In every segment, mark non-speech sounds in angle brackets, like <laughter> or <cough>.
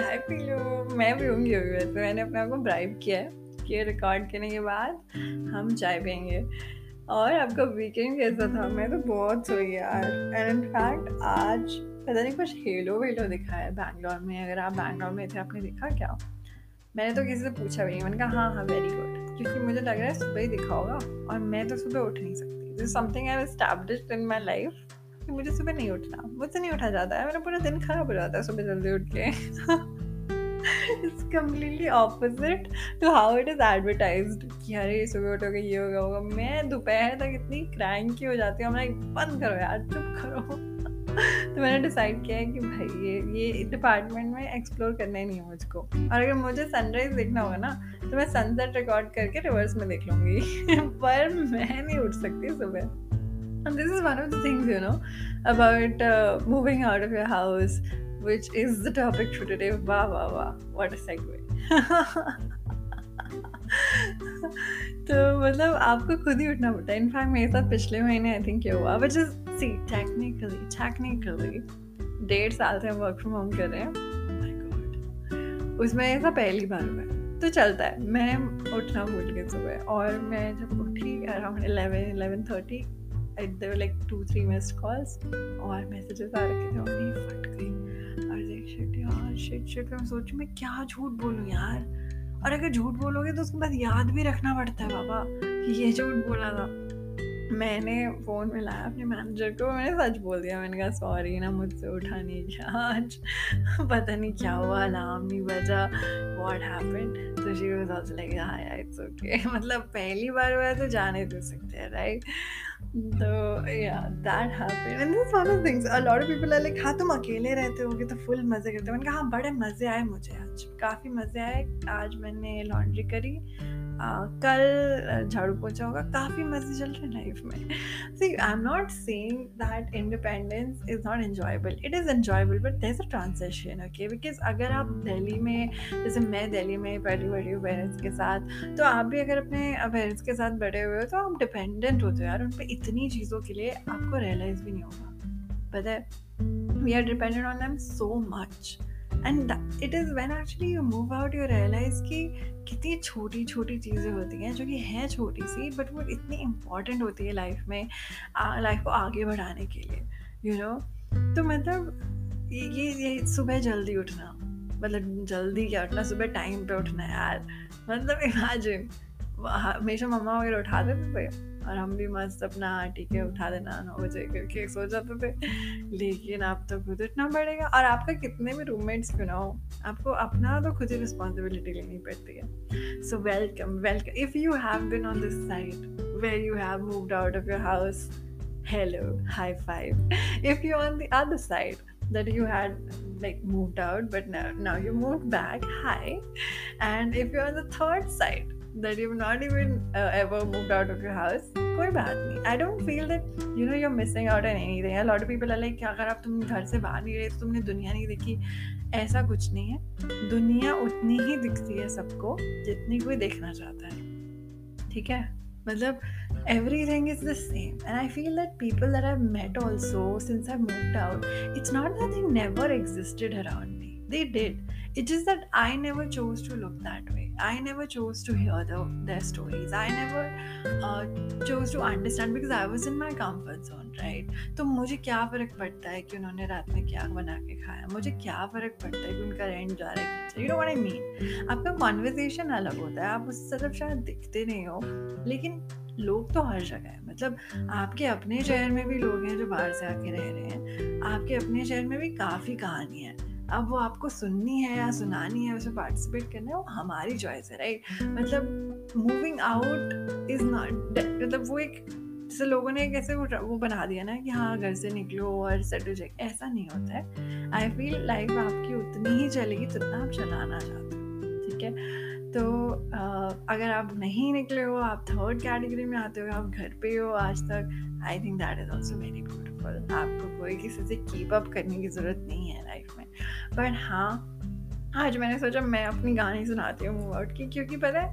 चाय P low मैं भी होंगी अभी वैसे। मैंने अपने आप को ब्राइब किया है कि रिकॉर्ड करने के बाद हम चाय पियेंगे। और आपका वीकेंड कैसा था? मैं तो बहुत सोई यार। एंड इन फैक्ट आज पता नहीं कुछ हेलो वेलो दिखा है बैंगलोर में। अगर आप बैंगलोर में थे, आपने देखा क्या? मैंने तो किसी से पूछा भी नहीं। मैंने कहा हाँ हाँ वेरी गुड क्योंकि मुझे लग रहा है सुबह ही दिखा होगा। और मैं तो सुबह उठ नहीं सकती। This something I established in my life कि मुझे सुबह नहीं उठना, मुझसे नहीं उठा जाता है, मेरा पूरा दिन खराब हो जाता है सुबह जल्दी उठ के। It's completely opposite to how it is advertise कि अरे, सुबह उठोगे, ये होगा होगा। मैं दोपहर तक इतनी क्रैंकी हो जाती हूँ मैं बंद करो यार, चुप करो। <laughs> तो मैंने डिसाइड किया है कि भाई, ये ये डिपार्टमेंट में एक्सप्लोर करना ही नहीं है मुझको। और अगर मुझे सनराइज देखना होगा ना तो मैं सनसेट रिकॉर्ड करके रिवर्स में देख लूँगी। <laughs> पर मैं नहीं उठ सकती सुबह। And this is one of the things, you know, about uh, moving out of your house, which is the topic for today. Wow, wow, wow. What a segue. <laughs> तो मतलब आपको खुद ही उठना पड़ता है इनफैक्ट मेरे साथ पिछले महीने आई थिंक ये हुआ which is see technically technically डेढ़ साल से हम वर्क फ्रॉम होम कर रहे हैं oh उसमें ऐसा पहली बार हुआ तो चलता है मैं उठना भूल गई सुबह और मैं जब उठी around eleven eleven thirty there like two three missed calls और मैसेजेस आ रखे थे और फट गई और लाइक शिट यार शिट शिट मैं सोचूं, मैं क्या झूठ बोलूँ यार? और अगर झूठ बोलोगे तो उसके बाद याद भी रखना पड़ता है, बाबा, कि ये झूठ बोला था। मैंने फ़ोन में लाया अपने मैनेजर को, मैंने सच बोल दिया, मैंने कहा सॉरी ना मुझसे उठा नहीं गया आज। <laughs> पता नहीं क्या हुआ अलार्म नहीं बजा व्हाट हैपेंड तो शी वाज आल्सो लाइक हाँ यार इट्स ओके मतलब पहली बार हुआ तो जाने दे सकते हैं राइट तो yeah that happened and this one of things a lot of people are like हाँ तुम अकेले रहते होगे तो फुल मज़े करते हो। मैंने कहा हाँ बड़े मज़े आए मुझे आज। काफ़ी मज़े आए। आज मैंने लॉन्ड्री करी कल झाड़ू पोछा होगा। काफ़ी मज़े चल रहे लाइफ में। See I am not saying that independence is not enjoyable it is enjoyable but there a transaction okay because अगर आप दिल्ली में, जैसे मैं दिल्ली में पढ़ी बड़ी हूँ पेरेंट्स के साथ तो आप भी अगर अपने पेरेंट्स के साथ बड़े हुए हो तो आप डिपेंडेंट होते हो यार। उन पर इतनी चीज़ों के लिए आपको रियलाइज़ भी नहीं होगा। पता है? We are dependent on them so much and it is when actually you move out you realize कि कितनी छोटी छोटी चीज़ें होती हैं, जो कि हैं छोटी सी बट वो इतनी इंपॉर्टेंट होती है लाइफ में लाइफ को आगे बढ़ाने के लिए यू you नो know? तो मतलब ये ये सुबह जल्दी उठना मतलब जल्दी क्या उठना, सुबह टाइम पे उठना यार मतलब इमेजिन हमेशा मम्मा वगैरह उठा देते थे और हम भी मस्त अपना ठीक है उठा देना नौ बजे करके सो जाते थे। लेकिन आप तो खुद उठना पड़ेगा। और आपका कितने भी रूममेट्स क्यों ना हो आपको अपना तो खुद ही रिस्पॉन्सिबिलिटी लेनी पड़ती है। So welcome welcome if you have been on this side where you have moved out of your house hello high five. If you're on the other side that you had like moved out but now, now you moved back hi. And if you're on the third side that you've not even uh, ever moved out of your house कोई बात नहीं I don't feel that you know you're missing out an anything a lot of people are like अगर आप तुम घर से बाहर नहीं रहे तो तुमने दुनिया नहीं देखी ऐसा कुछ नहीं है दुनिया उतनी ही दिखती है सबको जितनी कोई देखना चाहता है ठीक है मतलब everything is the same and i feel that people that i've met also since i've moved out it's not that they never existed around me they did it's just that i never chose to look that way. I never chose to hear the, their stories. I never uh, chose to understand because I was in my comfort zone, right? तो मुझे क्या फ़र्क पड़ता है कि उन्होंने रात में क्या बना के खाया? मुझे क्या फ़र्क पड़ता है कि उनका रेंट जा रहा है? You know what I mean आपका कॉन्वर्जेशन अलग होता है। आप उस तरफ़ शायद दिखते नहीं हो लेकिन लोग तो हर जगह है। मतलब आपके अपने शहर में भी लोग हैं जो बाहर से आके रह रहे हैं। आपके अपने शहर में भी काफ़ी कहानी है। अब वो आपको सुननी है या सुनानी है उसमें पार्टिसिपेट करना है, वो हमारी चॉइस है राइट मतलब मूविंग आउट इज़ नॉट मतलब वो एक, जैसे लोगों ने कैसे वो वो बना दिया ना कि हाँ घर से निकलो और सेटल जाए, ऐसा नहीं होता है। आई फील लाइफ आपकी उतनी ही चलेगी जितना आप चलाना चाहते हो, ठीक है? तो अगर आप नहीं निकले हो, आप थर्ड कैटेगरी में आते हो, आप घर पे हो आज तक I think that is also very beautiful आपको कोई किसी से कीप अप करने की ज़रूरत नहीं है लाइफ में. बट हाँ आज मैंने सोचा मैं अपनी गानी सुनाती हूँ मूव आउट की, क्योंकि पता है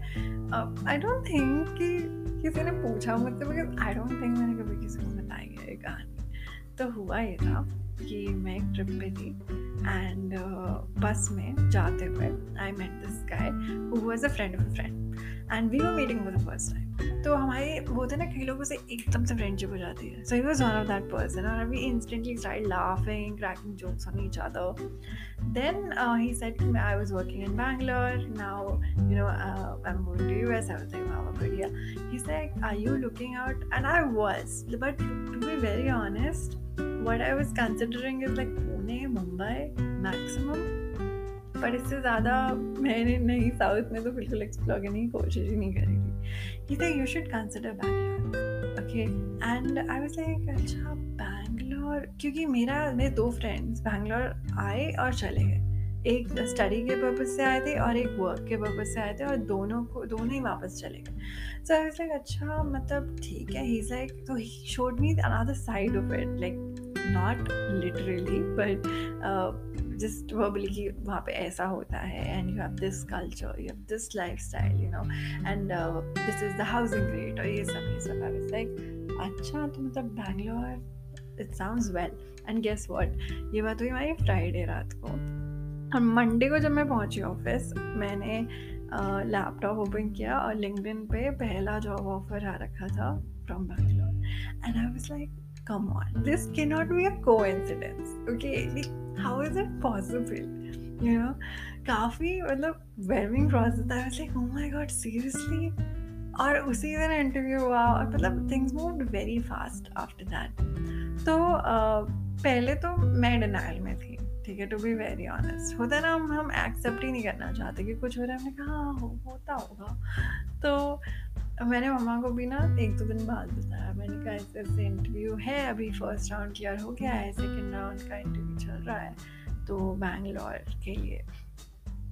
आई डोंट थिंक कि किसी ने पूछा मुझसे बिकॉज़ आई डोंट थिंक मैंने कभी किसी को बताई है ये कहानी तो हुआ ये था। कि मैं एक ट्रिप पे थी एंड बस में जाते हुए I met this guy who was a friend of a friend and we were meeting for the first time तो हमारे थे ना कई लोगों से एकदम से फ्रेंडशिप हो जाती है। So he was one of that person और अभी instantly start laughing cracking jokes on चाहता हो then he said I was working in Bangalore now you know I am to U S I was like बढ़िया he said I you looking out and I was but to be very honest what I was considering is like Pune Mumbai maximum पर इससे ज़्यादा मैंने नहीं south में तो बिल्कुल explore करने की कोशिश ही नहीं करी। He they you should consider Bangalore okay and I was like अच्छा बैंगलोर क्योंकि मेरा, मेरे दो फ्रेंड्स बैंगलोर आए और चले गए। एक स्टडी के पर्पज से आए थे और एक वर्क के पर्पज से आए थे और दोनों को, दोनों ही वापस चले गए। सो आई वाज लाइक अच्छा मतलब ठीक है। ही इज़ लाइक तो he showed me another side of it like not literally but just verbally कि वहाँ पे ऐसा होता है and you have this culture you have this lifestyle you know and this is the housing rate और ये सब ये सब आई लाइक अच्छा तो मतलब Bangalore it sounds well and guess what ये बात हुई हमारी फ्राइडे रात को। और मंडे को जब मैं पहुँची ऑफ़िस मैंने लैपटॉप uh, ओपन किया और लिंकडिन पे पहला जॉब ऑफ़र आ रखा था from Bangalore and I was like come on this cannot be a coincidence. Okay like how is it possible you know काफ़ी मतलब वेलमिंग प्रोसेस था। Like oh my god seriously और उसी दिन इंटरव्यू हुआ और मतलब things moved very fast after that तो पहले तो मैं डिनाइल में थी, ठीक है टू बी वेरी ऑनेस्ट होता ना, हम हम एक्सेप्ट ही नहीं करना चाहते कि कुछ हो रहा है। हमने कहा हाँ होता होगा। तो मैंने मम्मा को भी ना एक दो दिन बाद बताया, मैंने कहा, ऐसे ऐसे इंटरव्यू है, अभी फ़र्स्ट राउंड क्लियर हो गया है सेकेंड राउंड का इंटरव्यू चल रहा है तो बैंगलोर के लिए.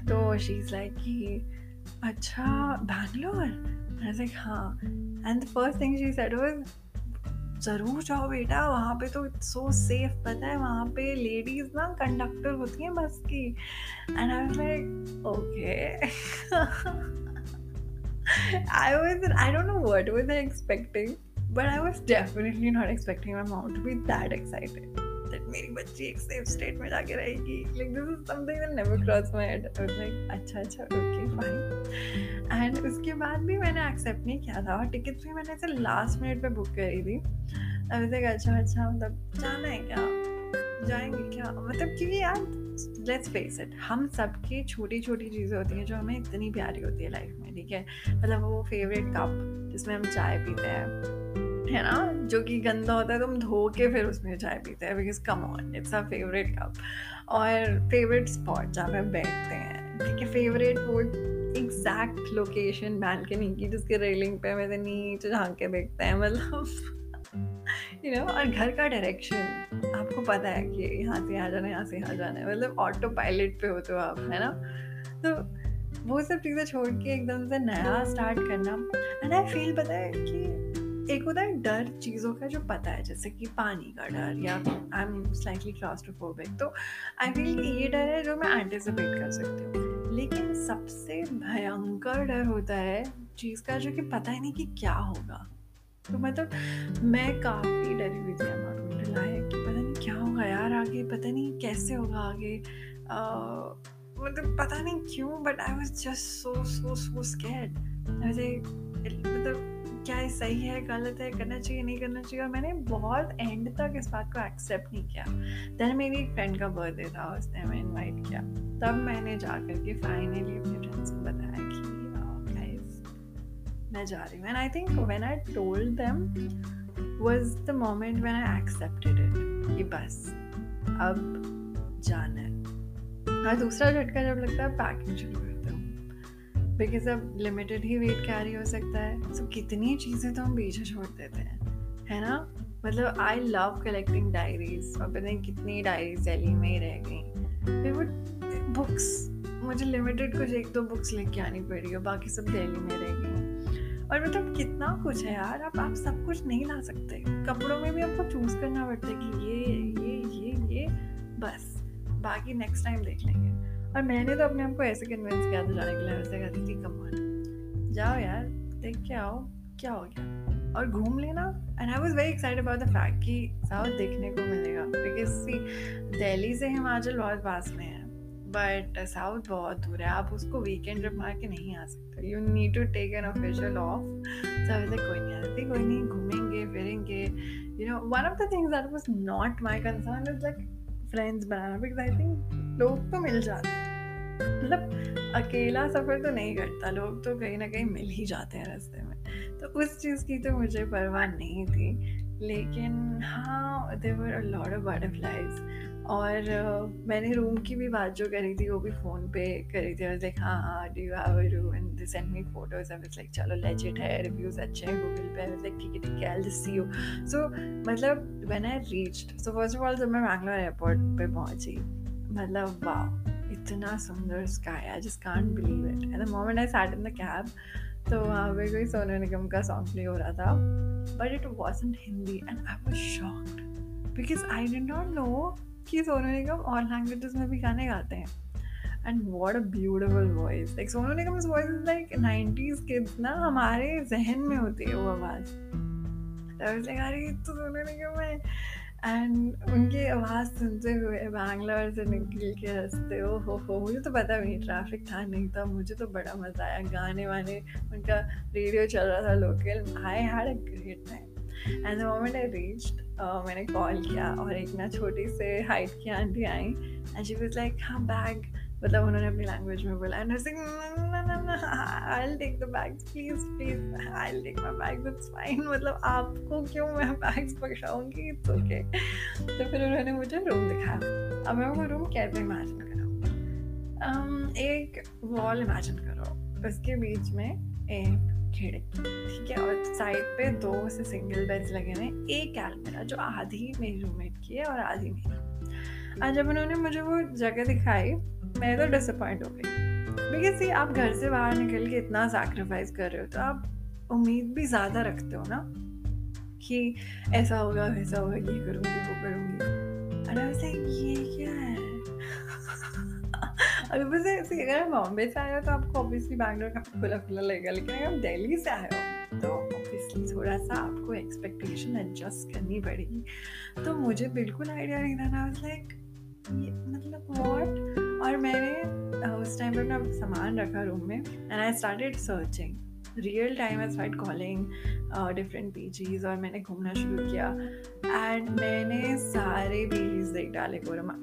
तो शी इज़ लाइक कि अच्छा बैंगलोर ऐसे हाँ. And the first thing she said was ज़रूर जाओ बेटा, वहाँ पे तो इट्स सो सेफ़ पता है, वहाँ पे लेडीज़ ना कंडक्टर होती हैं बस की. And I like okay I was I don't know what was I expecting but I was definitely not expecting my mom to be that excited that मेरी बच्ची एक सेफ़ स्टेट में जाके रहेगी। Like this is something that never cross my head I was like अच्छा अच्छा okay fine and उसके बाद भी मैंने एक्सेप्ट नहीं किया था और टिकट्स भी मैंने ऐसे लास्ट मिनट पे बुक करी थी। आई वाज लाइक अच्छा अच्छा मतलब जाना है क्या? जाएँगे क्या? मतलब क्योंकि यार लेट्स फेस इट हम सबकी छोटी छोटी चीज़ें होती हैं जो हमें इतनी प्यारी होती है लाइफ में, ठीक है? मतलब वो फेवरेट कप जिसमें हम चाय पीते हैं, है ना? जो कि गंदा होता है तुम धो के फिर उसमें चाय पीते हैं because come on it's a favourite cup और फेवरेट स्पॉट जहाँ पे बैठते हैं, ठीक है? फेवरेट वो एग्जैक्ट लोकेशन बैल्कनी की, जिसके रेलिंग पे हमें नीचे झाँक के देखते हैं मतलब यू नो और घर का डायरेक्शन आपको पता है कि यहाँ से यहाँ जाना है यहाँ से यहाँ जाना है। मतलब ऑटो पायलट पे होते हो आप, है ना? तो वो सब चीज़ें छोड़ के एकदम से नया स्टार्ट करना। एंड आई फील पता है कि एक होता है डर चीज़ों का जो पता है, जैसे कि पानी का डर या आई एम स्लाइटली क्लास्ट्रोफोबिक तो आई फील कि ये डर है जो मैं एंटिसिपेट कर सकती हूँ। लेकिन सबसे भयंकर डर होता है चीज़ का जो कि पता ही नहीं कि क्या होगा। तो मतलब मैं काफ़ी डरी हुई थी अमाउंट लाइक कि। पता नहीं क्या होगा यार आगे, पता नहीं कैसे होगा आगे। मतलब पता नहीं क्यों but I was just so so so scared मतलब क्या ये सही है, गलत है, करना चाहिए, नहीं करना चाहिए। और मैंने बहुत एंड तक इस बात को एक्सेप्ट नहीं किया। देन मेरी एक फ्रेंड का बर्थडे था, उसने हमें इनवाइट किया। तब मैंने जा कर के फाइनली अपने मैं जा रही हूँ. And I think when I told them was the moment when I accepted it कि बस अब जाना है. और दूसरा झटका जब लगता है पैकिंग शुरू बिकॉज़ अब लिमिटेड ही वेट कैरी हो सकता है. सो so, कितनी चीज़ें तो हम पीछे छोड़ देते हैं. है ना? मतलब आई लव कलेक्टिंग डायरीज और पता नहीं कितनी डायरीज दिल्ली में ही रह गई. फिर वो बुक्स मुझे लिमिटेड कुछ एक दो बुक्स लेके आनी पड़ी और बाकी सब दिल्ली में रह गई. और मतलब कितना कुछ है यार आप आप सब कुछ नहीं ला सकते। कपड़ों में भी आपको चूज़ करना पड़ता है कि ये ये ये ये, बस। बाकी नेक्स्ट टाइम देख लेंगे। और मैंने तो अपने आप को ऐसे कन्विंस किया था जाने के लिए, वैसे कहती थी कम जाओ यार, देख के आओ, क्या हो गया? और घूम लेना। And I was very excited about the fact कि साउथ देखने को मिलेगा। बिकॉज़ सी दिल्ली से हिमाचल बहुत पास में है। बट साउथ बहुत दूर है, आप उसको वीकेंड ट्रिप मार के नहीं आ सकते। You need to take an official off सब ऐसे कोई नहीं आती कोई नहीं, घूमेंगे, फिरेंगे। You know one of the things that was not my concern is like friends banana because I think लोग तो मिल जाते हैं। मतलब अकेला सफ़र तो नहीं करता, लोग तो कहीं ना कहीं मिल ही जाते हैं रास्ते में। तो उस चीज़ की तो मुझे परवाह नहीं थी। लेकिन हाँ there were a lot of butterflies और uh, मैंने रूम की भी बात जो करी थी वो भी फ़ोन पे करी थी। और लाइक हाँ हाँ do have a room and they send me photos I was like चलो लेजिट है रिव्यूज़ अच्छे हैं गूगल पे. आई लाइक ठीक है ठीक है आई सी यू सो मतलब when I reached so first of all जब मैं बैंगलोर एयरपोर्ट पे पहुँची मतलब वाह इतना सुंदर sky I just can't believe it at the moment I sat in the cab तो वहाँ पे कोई सोनू निगम का सॉन्ग प्ले हो रहा था। But it wasn't Hindi and I was shocked because I did not know कि सोनू निगम और लैंग्वेजेस में भी गाने गाते हैं. And what a beautiful voice like Sonu Nigam voice is like nineties kids ना हमारे जहन में होती है वो आवाज़. अरे तो सोनू निगम है एंड उनकी आवाज़ सुनते हुए बैंगलोर से निकल के हँसते हो हो हो मुझे तो पता नहीं ट्रैफ़िक था नहीं था मुझे तो बड़ा मज़ा आया गाने वाने उनका रेडियो चल रहा था local I had a great time and the moment I reached मैंने कॉल किया और एक ना छोटी से हाइट की आंटी आई एंड शी वाज लाइक हाँ बैग मतलब उन्होंने अपनी लैंग्वेज में बोला and I take the bags please please I will take my bags it's fine मतलब आपको क्यों मैं बैग्स पकड़ाऊँगी? इट्स ओके तो फिर उन्होंने मुझे रूम दिखाया। अब मैं वो रूम कैसे इमेजिन करूँ एक वॉल इमेजिन करो। उसके बीच में एक खिड़की ठीक है, और साइड पे दो से सिंगल बेड्स लगे हुए एक कैलमेरा जो आधी मेरी रूममेट की है और आधी मेरी। आज जब उन्होंने मुझे वो जगह दिखाई, मैं तो डिसअपॉइंट हो गई। बिकॉज़ सी आप घर से बाहर निकल के इतना सैक्रिफाइस कर रहे हो तो आप उम्मीद भी ज़्यादा रखते हो ना कि ऐसा होगा, वैसा होगा, ये करूँगी, वो करूँगी। अरे वैसे ये क्या है? अगर वैसे अगर आप बॉम्बे से आए हो तो आपको ऑब्वियसली बैंगलोर का खुला खुला लगेगा लेकिन अगर आप दिल्ली से आए हो तो ऑब्वियसली थोड़ा सा आपको एक्सपेक्टेशन एडजस्ट करनी पड़ेगी। तो मुझे बिल्कुल आइडिया नहीं था ना लाइक मतलब वॉट और मैंने उस टाइम पर अपना सामान रखा रूम में and I started searching real time I start calling different PGs और मैंने घूमना शुरू किया। एंड मैंने सारे पीजीज देख डाले कोरमा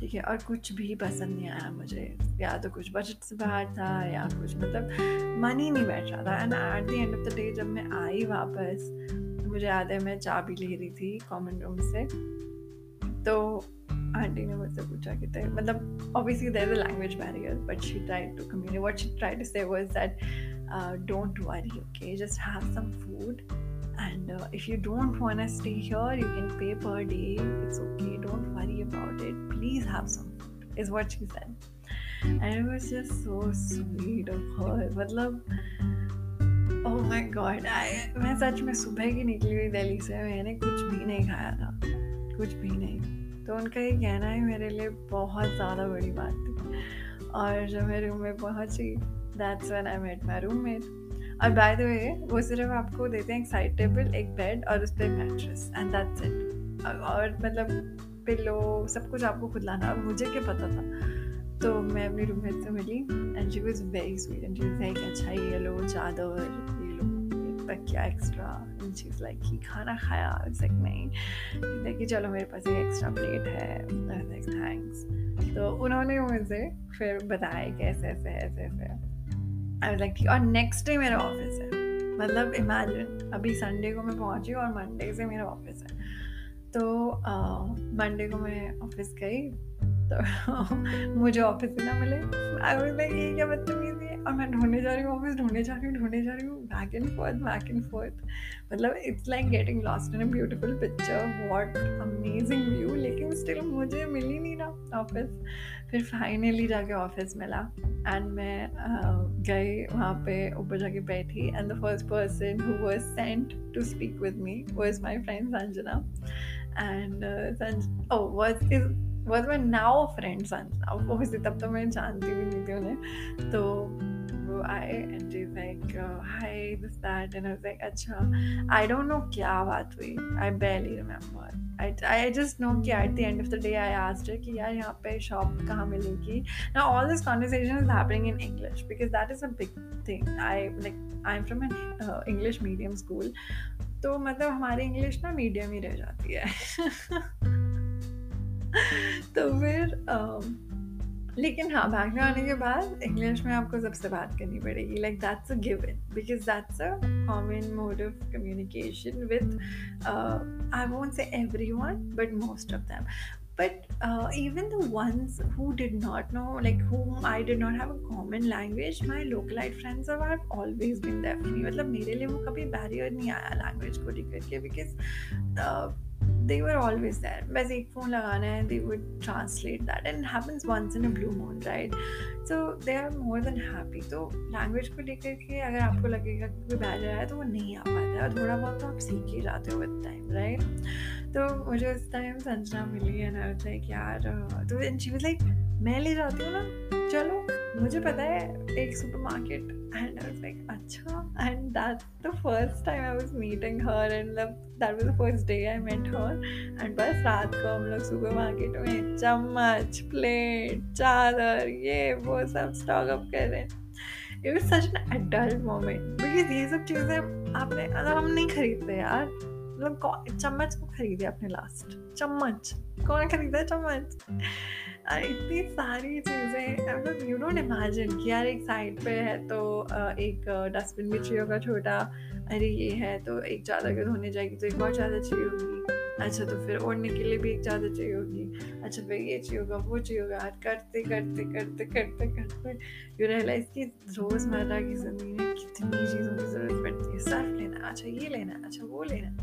ठीक है और कुछ भी पसंद नहीं आया मुझे। या तो कुछ बजट से बाहर था या कुछ मतलब मन ही नहीं बैठ रहा था। And at the end of the day जब मैं आई वापस मुझे याद है मैं चाबी ले रही थी कॉमन रूम से। तो आंटी ने मुझसे पूछा कि थे मतलब obviously there is a language barrier but she tried to communicate what she tried to say was that don't worry okay just have some food uh, if you don't want to stay here you can pay per day. It's okay don't worry. About it. Please have some food is what she said. And it was just so sweet of her. मतलब oh my god, I, मैं सच में सुबह की निकली हुई दिल्ली से मैंने कुछ भी नहीं खाया था। कुछ भी नहीं। तो उनका ये कहना ही, मेरे लिए बहुत ज़्यादा बड़ी बात थी। और जब मैं रूम में पहुँची that's when I met my roommate और बाय द वे वो सिर्फ़ आपको देते हैं एक साइड टेबल एक बेड और उस पर मैट्रेस एंड दैट्स इट और मतलब पिलो सब कुछ आपको खुद लाना मुझे क्या पता था? तो मैं अपनी रूममेट से मिली and she was very sweet and she like अच्छा ये लो, चादर, ये लो क्या एक्स्ट्रा एंड शी लाइक कि खाना खाया? लाइक नहीं. कि चलो, मेरे पास एक एक्स्ट्रा प्लेट है। लाइक थैंक्स तो उन्होंने मुझे फिर बताया कि ऐसे ऐसे ऐसे ऐसे। आई लाइक ठीक और नेक्स्ट डे मेरा ऑफ़िस है। मतलब इमेजिन अभी संडे को मैं पहुँची और मंडे से मेरा ऑफ़िस है। तो मंडे को मैं ऑफ़िस गई तो <laughs> मुझे ऑफ़िस ना मिले। आई ये क्या बदतमीजी है? और मैं ढूँढने जा रही हूँ ऑफ़िस ढूँढने जा रही हूँ ढूँढने जा रही हूँ back and forth back and forth मतलब it's like getting lost in a beautiful picture what amazing view लेकिन स्टिल मुझे मिल ही नहीं रहा ऑफ़िस फिर फाइनली जाके ऑफ़िस मिला। एंड मैं uh, गई वहाँ पे ऊपर जाके बैठी। And the first person who was sent to speak with me was my friend Sanjana and was my now friend since obviously तब तो मैं जानती भी नहीं थी उन्हें। तो I and like hi this that and like अच्छा आई डोंट नो क्या बात हुई। I barely remember I I just know कि at the end of the day I asked her कि यार, यहाँ पे शॉप कहाँ मिलेगी? ना all this conversation is happening in English because that is a huge thing I like I am from English medium school तो मतलब हमारी इंग्लिश ना मीडियम ही रह जाती है। <laughs> तो फिर लेकिन हाँ में आने के बाद इंग्लिश में आपको सबसे बात करनी पड़ेगी। Like that's a given because that's a common mode of communication with I won't say everyone but most of them but uh, even the ones who did not know like whom i did not have a common language my localite friends have always been there for me मतलब मेरे लिए वो कभी barrier नहीं आया language को लेकर के because they were always there. बस एक फ़ोन लगाना है, they would translate that. And happens once in a blue moon, right? So, they are more than happy. तो लैंग्वेज को लेकर के अगर आपको लगेगा कि कोई बैठ है तो वो नहीं आ पाता है। और थोड़ा बहुत तो आप सीख ही जाते हो विद टाइम राइट तो मुझे उस टाइम संजना मिली है ना लाइक यार तो एंड शी वाज लाइक मैं ले जाती हूँ ना? चलो मुझे पता है, एक supermarket and I was like अच्छा and that's the first time I was meeting her and that was the first day I met her and बस रात को हम लोग सुपर मार्केट में चम्मच प्लेट चादर, ये, वो सब स्टॉक अप कर रहे हैं। It was such an adult moment because ये सब चीज़ें आपने मतलब हम नहीं खरीदते यार मतलब चम्मच को खरीदे अपने लास्ट चम्मच। कौन खरीदा चम्मच? इतनी सारी चीज़ें मतलब यू डोंट इमेजिन कि यार एक साइड पे है तो एक डस्टबिन भी चाहिए होगा छोटा, अरे ये है तो एक चादर के धोने जाएगी तो एक और चादर चाहिए होगी। अच्छा तो फिर ओढ़ने के लिए भी एक चादर चाहिए होगी। अच्छा फिर ये चाहिए होगा, वो चाहिए होगा। करते करते करते करते करते यू रियलाइज़ कि रोज़मर्रा की ज़िंदगी में कितनी चीज़ों की ज़रूरत पड़ती है। सर्फ लेना अच्छा ये लेना अच्छा वो लेना।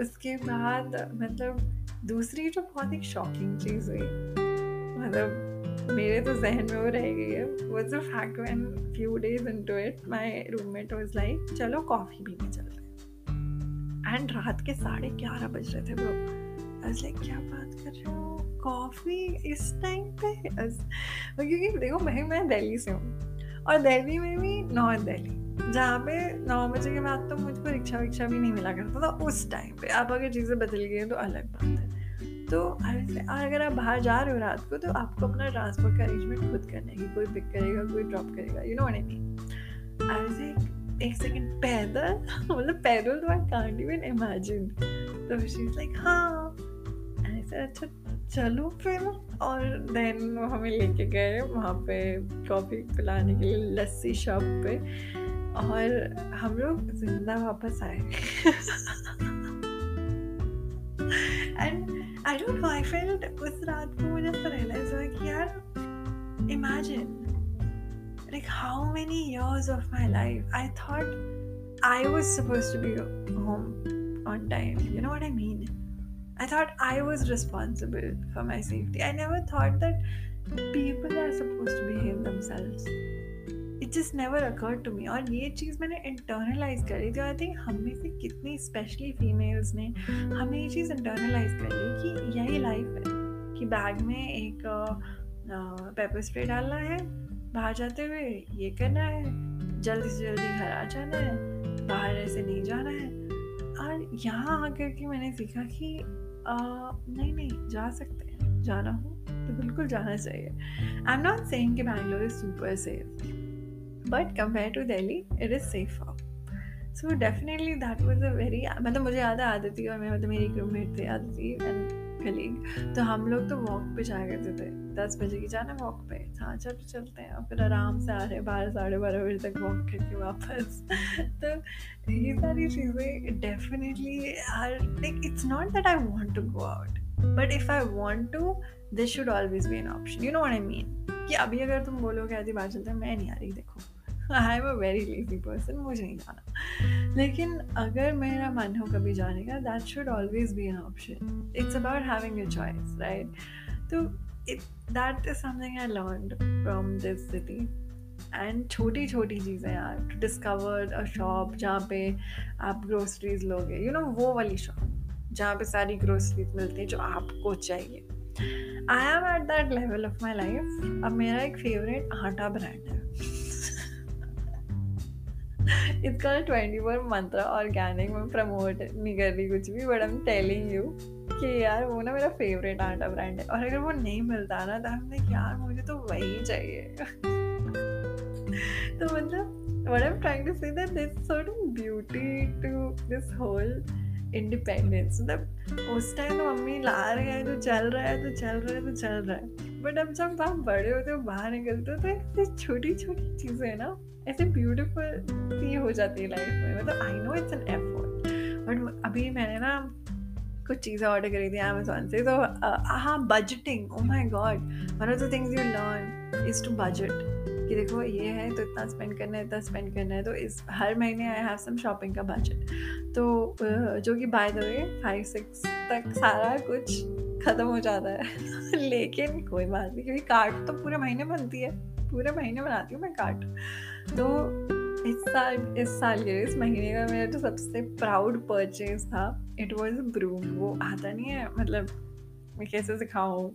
उसके बाद मतलब दूसरी जो बहुत एक शॉकिंग चीज़ हुई मतलब मेरे तो जहन में वो रह गई है। Was the fact when few days into it my roommate was like चलो कॉफ़ी पीने चलते एंड रात के साढ़े ग्यारह बज रहे थे वो आई लाइक क्या बात कर रहे हो? कॉफ़ी इस टाइम पे? क्योंकि देखो मैं मैं दिल्ली से हूँ। और दिल्ली में भी नॉर्थ दिल्ली। जहाँ पे नौ बजे के बाद तो मुझको रिक्शा विक्शा भी नहीं मिला करता था उस टाइम पे। आप अगर चीज़ें बदल गई हैं तो अलग बात है। तो अगर आप बाहर जा रहे हो रात को तो आपको अपना ट्रांसपोर्ट का अरेंजमेंट खुद करना है कि, कोई पिक करेगा, कोई ड्रॉप करेगा you know I mean I एक सेकंड पैदल? <laughs> मतलब पैदल तो आई कांट इवन इमेजिन तो शी इज़ लाइक हाँ। ऐसे अच्छा चलो फिर। और देन वो हमें लेके गए वहाँ पे कॉफ़ी पिलाने के लिए लस्सी शॉप पे। और हम लोग ज़िंदा वापस आए। <laughs> don't know, I felt उस रात को मुझे ऐसा रियलाइज़ हुआ कि यार imagine like how many years of my life I thought I was supposed to be home on time. You know what I mean? I thought I was responsible for my safety. I never thought that people are supposed to behave themselves. It just never occurred to me और ये चीज़ मैंने internalise करी थी I think हम में से कितनी specially females ने हमें ये चीज़ इंटरनलाइज कर कि यही लाइफ है कि बैग में एक पेपर स्प्रे डालना है बाहर जाते हुए ये करना है जल्दी से जल्दी घर आ जाना है बाहर ऐसे नहीं जाना है। और यहाँ आकर के मैंने सीखा कि आ, नहीं नहीं जा सकते हैं जाना हो तो बिल्कुल जाना चाहिए। आई एम नॉट सेइंग कि Bangalore is super safe but compare to Delhi it is safer so definitely that was a very मतलब मुझे याद है आदती और मैं मतलब मेरी एक रूममेट थे, आदती एंड कलीग तो हम लोग तो वॉक पे जाया करते थे। दस बजे की जाना वॉक पे। हाँ चलो, चलते हैं। और फिर आराम से आ रहे बारह, साढ़े बारह बजे तक वॉक करके वापस। <laughs> तो ये सारी चीज़ें definitely are like it's not that I want to go out but if I want to this should always be an option you know what I mean कि अभी अगर तुम बोलोगे, आदि बात चलते मैं नहीं आ रही, देखो। I am a very lazy person मुझे नहीं जाना लेकिन अगर मेरा मन हो कभी जाने का that should always be an option it's about having a choice right तो it that is something I learn from this city and छोटी छोटी चीज़ें यार टू डिस्कवर अ शॉप जहाँ पे आप ग्रोसरीज लोगे। यू नो वो वाली शॉप जहाँ पे सारी ग्रोसरीज मिलती हैं जो आपको चाहिए। I am at that level of my life अब मेरा एक फेवरेट आटा ब्रांड है। It's called twenty four Mantra organic मैं प्रमोट नहीं कर रही कुछ भी but I am telling you कि यार वो ना मेरा फेवरेट आटा ब्रांड है। और अगर वो नहीं मिलता ना तो हमने यार, मुझे तो वही चाहिए। <laughs> तो मतलब what I'm trying to say that there's certain beauty to this whole independence मतलब उस टाइम तो मम्मी ला रहे हैं तो चल रहा है तो चल रहा है तो चल रहा है। बट अब जब आप बड़े होते हो, बाहर निकलते हो तो ऐसी छोटी छोटी चीज़ें ना, ऐसे ब्यूटीफुल सी हो जाती है लाइफ में। मतलब I know it's an effort but अभी मैंने ना कुछ चीज़ें ऑर्डर करी थी अमेजोन से तो हाँ budgeting oh my God one of the things you learn is to budget कि देखो, ये है तो इतना स्पेंड करना है, इतना स्पेंड करना है तो इस, हर महीने आई हैव सम शॉपिंग का बजट तो जो कि by the way five six तक सारा कुछ ख़त्म हो जाता है। <laughs> लेकिन कोई बात नहीं, क्योंकि कार्ड तो पूरे महीने बनती है। पूरे महीने बनाती हूँ मैं कार्ड तो इस साल इस साल के इस महीने का मेरा जो सबसे प्राउड परचेज था इट वॉज़ ब्रूम वो आता नहीं है मतलब मैं कैसे सिखाऊँ?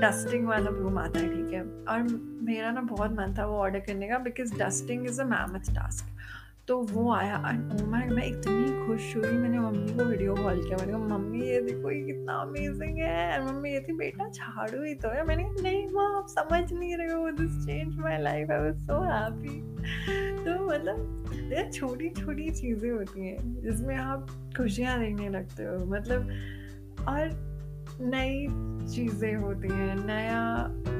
डस्टिंग वाला ब्रूम आता है, ठीक है। और मेरा ना बहुत मन था वो ऑर्डर करने का because dusting is a mammoth task तो वो आया एंड माय मैं इतनी खुश हुई, मैंने मम्मी को वीडियो कॉल किया, मैंने कहा, मम्मी, ये देखो, ये कितना अमेजिंग है। मम्मी, ये थी बेटा झाड़ू ही तो है। मैंने कहा, नहीं माँ, आप समझ नहीं रहे हो this change my life I was so happy तो मतलब ये छोटी छोटी चीज़ें होती हैं, जिसमें आप खुशियाँ देखने लगते हो। मतलब और नई चीज़ें होती हैं, नया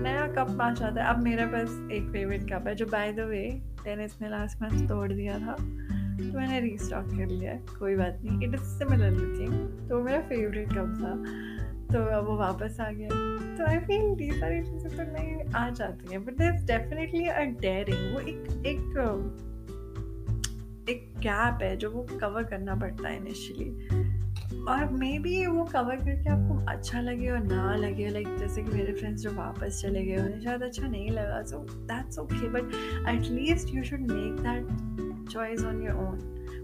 नया कप आ जाता है। अब मेरे पास एक फेवरेट कप है, जो बाय द वे टेनिस ने लास्ट मैच तोड़ दिया था। तो मैंने रीस्टॉक कर लिया कोई बात नहीं। इट इज़ सिमिलर लुकिंग तो मेरा फेवरेट कप था। तो अब वो वापस आ गया। तो आई फील ये सारी चीज़ें तो नहीं आ जाती हैं but there definitely a daring वो एक एक एक गैप है, जो वो कवर करना पड़ता है इनिशियली और मे बी वो कवर करके आपको अच्छा लगे और ना लगे लाइक जैसे कि मेरे फ्रेंड्स जो वापस चले गए, उन्हें शायद अच्छा नहीं लगा so that's okay but at least you should make that choice on your own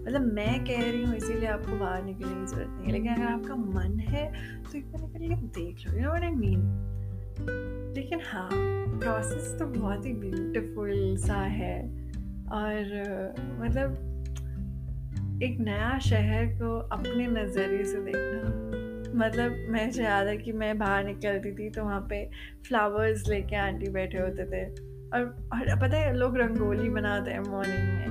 मतलब मैं कह रही हूँ, इसीलिए आपको बाहर निकलने की ज़रूरत नहीं है। लेकिन अगर आपका मन है तो एक बार निकल के देख लो you know what I mean लेकिन हाँ प्रोसेस तो बहुत ही ब्यूटीफुल सा है। और मतलब एक नया शहर को अपने नज़रिए से देखना। मतलब मैं याद है कि मैं बाहर निकलती थी तो वहाँ पे फ्लावर्स लेके आंटी बैठे होते थे। और, और पता है लोग रंगोली बनाते हैं मॉर्निंग में।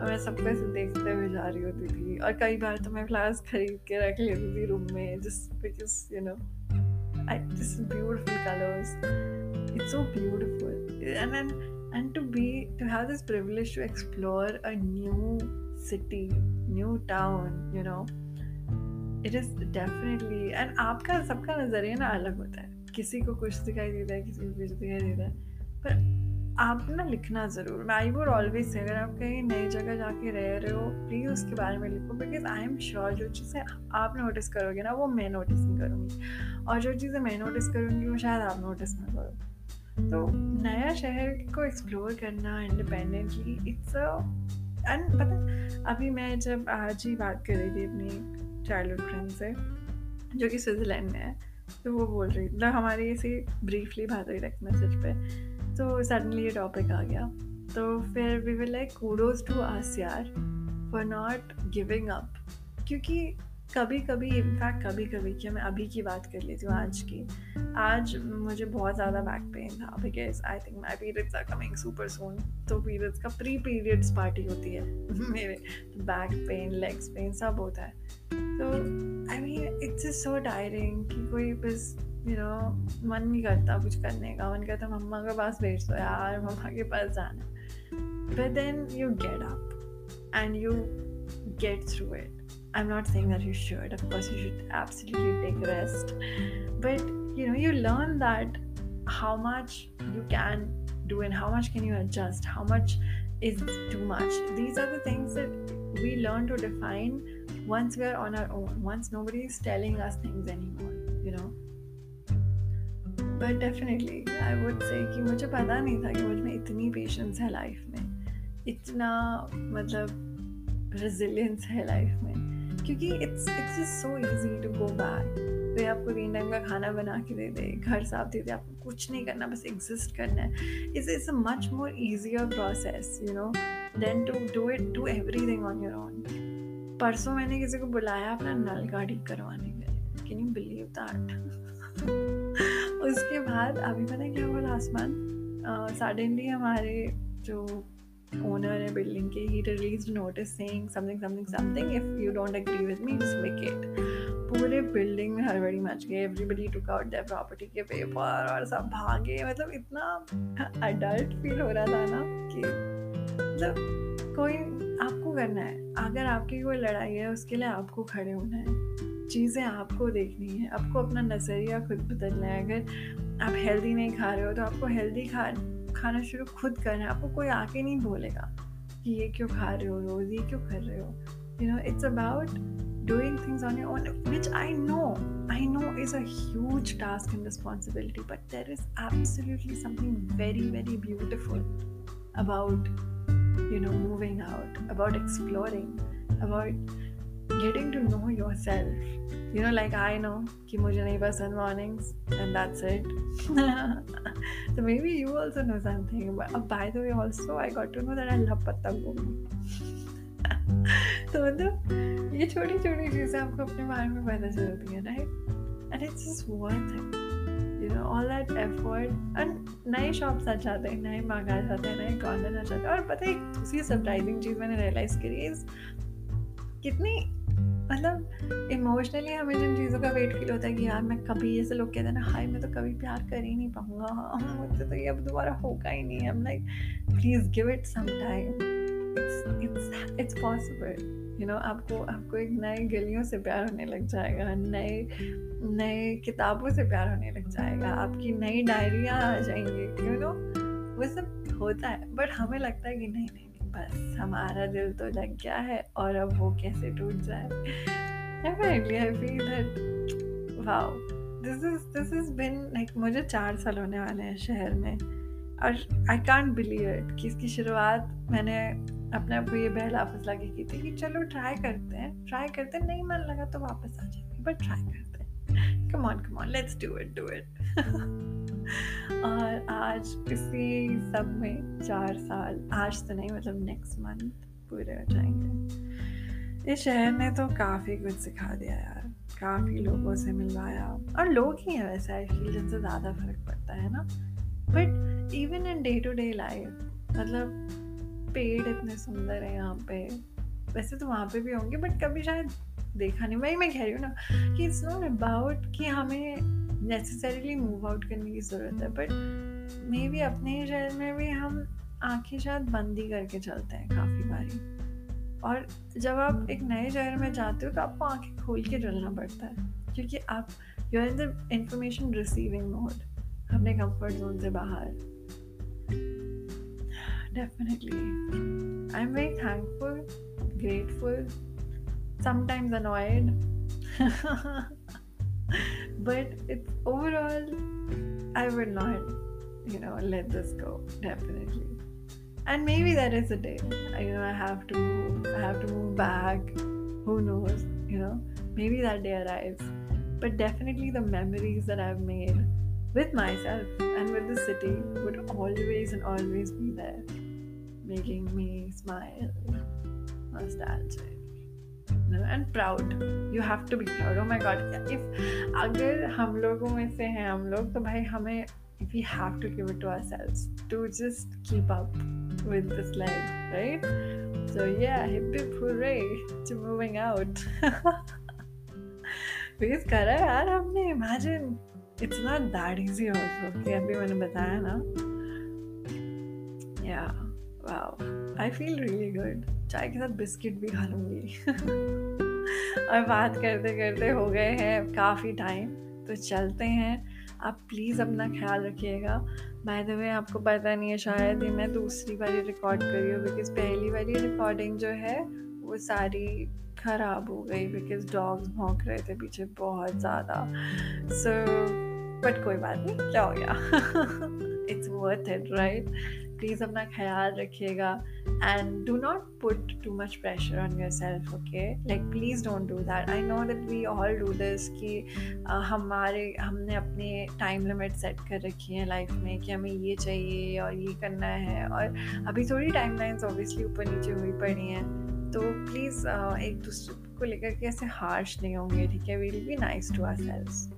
और मैं सबको ऐसे देखते हुए जा रही होती थी। और कई बार तो मैं फ्लावर्स खरीद के रख लेती थी रूम में just because you know this beautiful colours it's so beautiful and and to be to have this privilege to explore a new city, new town you know it is definitely and आपका, सबका नज़रिया ना अलग होता है। किसी को कुछ दिखाई देता है, किसी को कुछ दिखाई देता है। पर आप ना लिखना ज़रूर। मैं आई वुड ऑलवेज से अगर आप कहीं नई जगह जाके रह रहे हो प्लीज़ उसके बारे में लिखो बिकॉज़ आई एम श्योर जो चीज़ें आप नोटिस करोगे ना, वो मैं नोटिस नहीं करूँगी। और जो चीज़ें मैं नोटिस करूँगी, वो शायद आप नोटिस ना करो। तो नया शहर को एक्सप्लोर करना इंडिपेंडेंटली इट्स अ एंड पता अभी मैं जब आज ही बात कर रही थी अपनी चाइल्डहुड फ्रेंड से, जो कि स्विट्ज़रलैंड में है तो वो बोल रही मतलब हमारी ऐसी ब्रीफली बात हुई टेक्स्ट मैसेज पे तो सडनली ये टॉपिक आ गया। तो फिर we will like kudos to us यार फॉर नॉट गिविंग अप क्योंकि कभी कभी इनफैक्ट कभी कभी कि मैं अभी की बात कर लेती हूँ आज की। आज मुझे बहुत ज़्यादा बैक पेन था because I think my periods are coming super soon तो पीरियड्स का प्री पीरियड्स पार्टी होती है <laughs> मेरे। बैक पेन लेग्स पेन सब होता है। तो I mean it's is so tiring कि कोई बस यू नो मन नहीं करता कुछ करने का। मन करता मम्मा के पास भेज दो यार, मम्मा के पास जाना। But then you get up and you get through it I'm not saying that you should. Of course, you should absolutely take rest. But you know, you learn that how much you can do and how much can you adjust, how much is too much. These are the things that we learn to define once we are on our own, once nobody is telling us things anymore, you know. But definitely I would say कि मुझे पता नहीं था कि मुझ में इतनी patience है लाइफ में इतना मतलब रेजिलियंस है लाइफ में क्योंकि it's it's just so easy to go back कोई आपको तीन टाइम का खाना बना के दे दे, घर साफ़ दे दे, आपको कुछ नहीं करना, बस एग्जिस्ट करना है। It's it's a much more easier process you know then to do it do everything on your own परसों मैंने किसी को बुलाया अपना नल का ठीक करवाने के लिए। कैन यू बिलीव दैट उसके बाद, अभी पता क्या हुआ आसमान सडनली हमारे जो ओनर है बिल्डिंग के ही release notice saying something something something if you don't agree with me just vacate पूरे बिल्डिंग में हड़बड़ी मच गई। Everybody took out their property के पेपर और सब भागे। मतलब इतना अडल्ट फील हो रहा था ना कि मतलब कोई आपको करना है। अगर आपकी कोई लड़ाई है, उसके लिए आपको खड़े होना है। चीज़ें आपको देखनी है। आपको अपना नज़रिया खुद बदलना है। अगर आप हेल्दी नहीं खा रहे हो तो आपको हेल्दी खा खाना शुरू खुद कर रहे हैं। आपको कोई आके नहीं बोलेगा कि ये क्यों खा रहे हो रोज, ये क्यों कर रहे हो। You know it's about doing things on your own which I know I know is a huge task and responsibility but there is absolutely something very very beautiful about you know moving out about exploring about getting to know yourself. You know, like I know कि मुझे नहीं पसंद mornings and that's it. so <laughs> maybe you also know something. But uh, by the way, also I got to know that I love पत्ता गोभी. <laughs> तो मतलब ये छोटी छोटी चीज़ें आपको अपने बारे में पता चलती है right and it's just worth it you know all that effort and नए शॉप्स आ जाते हैं नए मंगा जाते हैं नए कॉर्नर आ जाते हैं और पता है एक दूसरी सरप्राइजिंग चीज़ मैंने रियलाइज़ करी इज़ कितनी मतलब इमोशनली हमें जिन चीज़ों का वेट फील होता है कि यार मैं कभी जैसे लोग कहते हैं ना, हाय, मैं तो कभी प्यार कर ही नहीं पाऊँगा। <laughs> मुझसे तो ये अब दोबारा होगा ही नहीं। हम like please give it some time it's it's possible you know आपको आपको एक नए गलियों से प्यार होने लग जाएगा, नए नए किताबों से प्यार होने लग जाएगा, आपकी नई डायरियाँ आ जाएँगी यू नो वो सब होता है बट हमें लगता है कि नहीं नहीं बस हमारा दिल तो लग गया है और अब वो कैसे टूट जाए? मुझे चार साल होने वाले हैं शहर में और आई कॉन्ट बिलीव इट कि इसकी शुरुआत मैंने अपने आप को ये बहला फसला के की थी कि चलो ट्राई करते हैं ट्राई करते हैं, नहीं मन लगा तो वापस आ जाएँगे बट ट्राई करते come on come on let's do it do it और आज इसी सब में चार साल, आज तो नहीं मतलब नेक्स्ट मंथ पूरे हो जाएँगे। इस शहर ने तो काफ़ी कुछ सिखा दिया यार, काफ़ी लोगों से मिलवाया। और लोग ही हैं वैसे आई फील जिनसे ज़्यादा फ़र्क पड़ता है ना। But even in day to day life मतलब पेड़ इतने सुंदर है यहाँ पे। वैसे तो वहाँ पे भी होंगे बट कभी शायद देखा नहीं। वही मैं कह रही हूँ ना कि इट्स नॉट अबाउट कि हमें नेसेसरीली मूव आउट करने की ज़रूरत है बट मे बी अपने शहर में भी हम आँखें शायद बंद ही करके चलते हैं काफ़ी बारी। और जब आप एक नए शहर में जाते हो तो आपको आँखें खोल के चलना पड़ता है क्योंकि आप you are in the information receiving mode अपने कंफर्ट जोन से बाहर। Definitely I am very thankful grateful, sometimes annoyed. <laughs> but it's overall, I would not, you know, let this go, definitely. And maybe that is a day. You know, I have to. I have to move back. Who knows? You know, maybe that day arrives. But definitely the memories that I've made with myself and with the city would always and always be there making me smile, nostalgic. Proud. You have to be proud. Oh my god. If अगर हम लोगों में से हैं हम लोग तो भाई हमें we have to give it to ourselves to just keep up with this life, right? So yeah, hip hip to moving out. करा यार हमने imagine it's not that easy also अभी मैंने बताया ना या yeah. Wow I feel really good चाय के साथ बिस्किट भी खा लूँगी। और <laughs> बात करते करते हो गए हैं काफ़ी टाइम तो चलते हैं। आप प्लीज़ अपना ख्याल रखिएगा। बाय द वे आपको पता नहीं है शायद ही मैं दूसरी बारी रिकॉर्ड करी हूँ बिकॉज़ पहली वाली रिकॉर्डिंग जो है वो सारी ख़राब हो गई बिकॉज़ डॉग्स भौंक रहे थे पीछे बहुत ज़्यादा। सो so, बट कोई बात नहीं क्या हो गया? It's worth it right please अपना ख्याल रखिएगा and do not put too much pressure on yourself okay like please don't do that I know that we all do this कि हमारे हमने अपने टाइम लिमिट सेट कर रखी है लाइफ में कि हमें ये चाहिए और ये करना है और अभी थोड़ी टाइम लाइन्स ऑब्वियसली ऊपर नीचे हुई पड़ी हैं। तो प्लीज़ uh, एक दूसरे को लेकर के ऐसे हार्श नहीं होंगे ठीक है? Will be nice to ourselves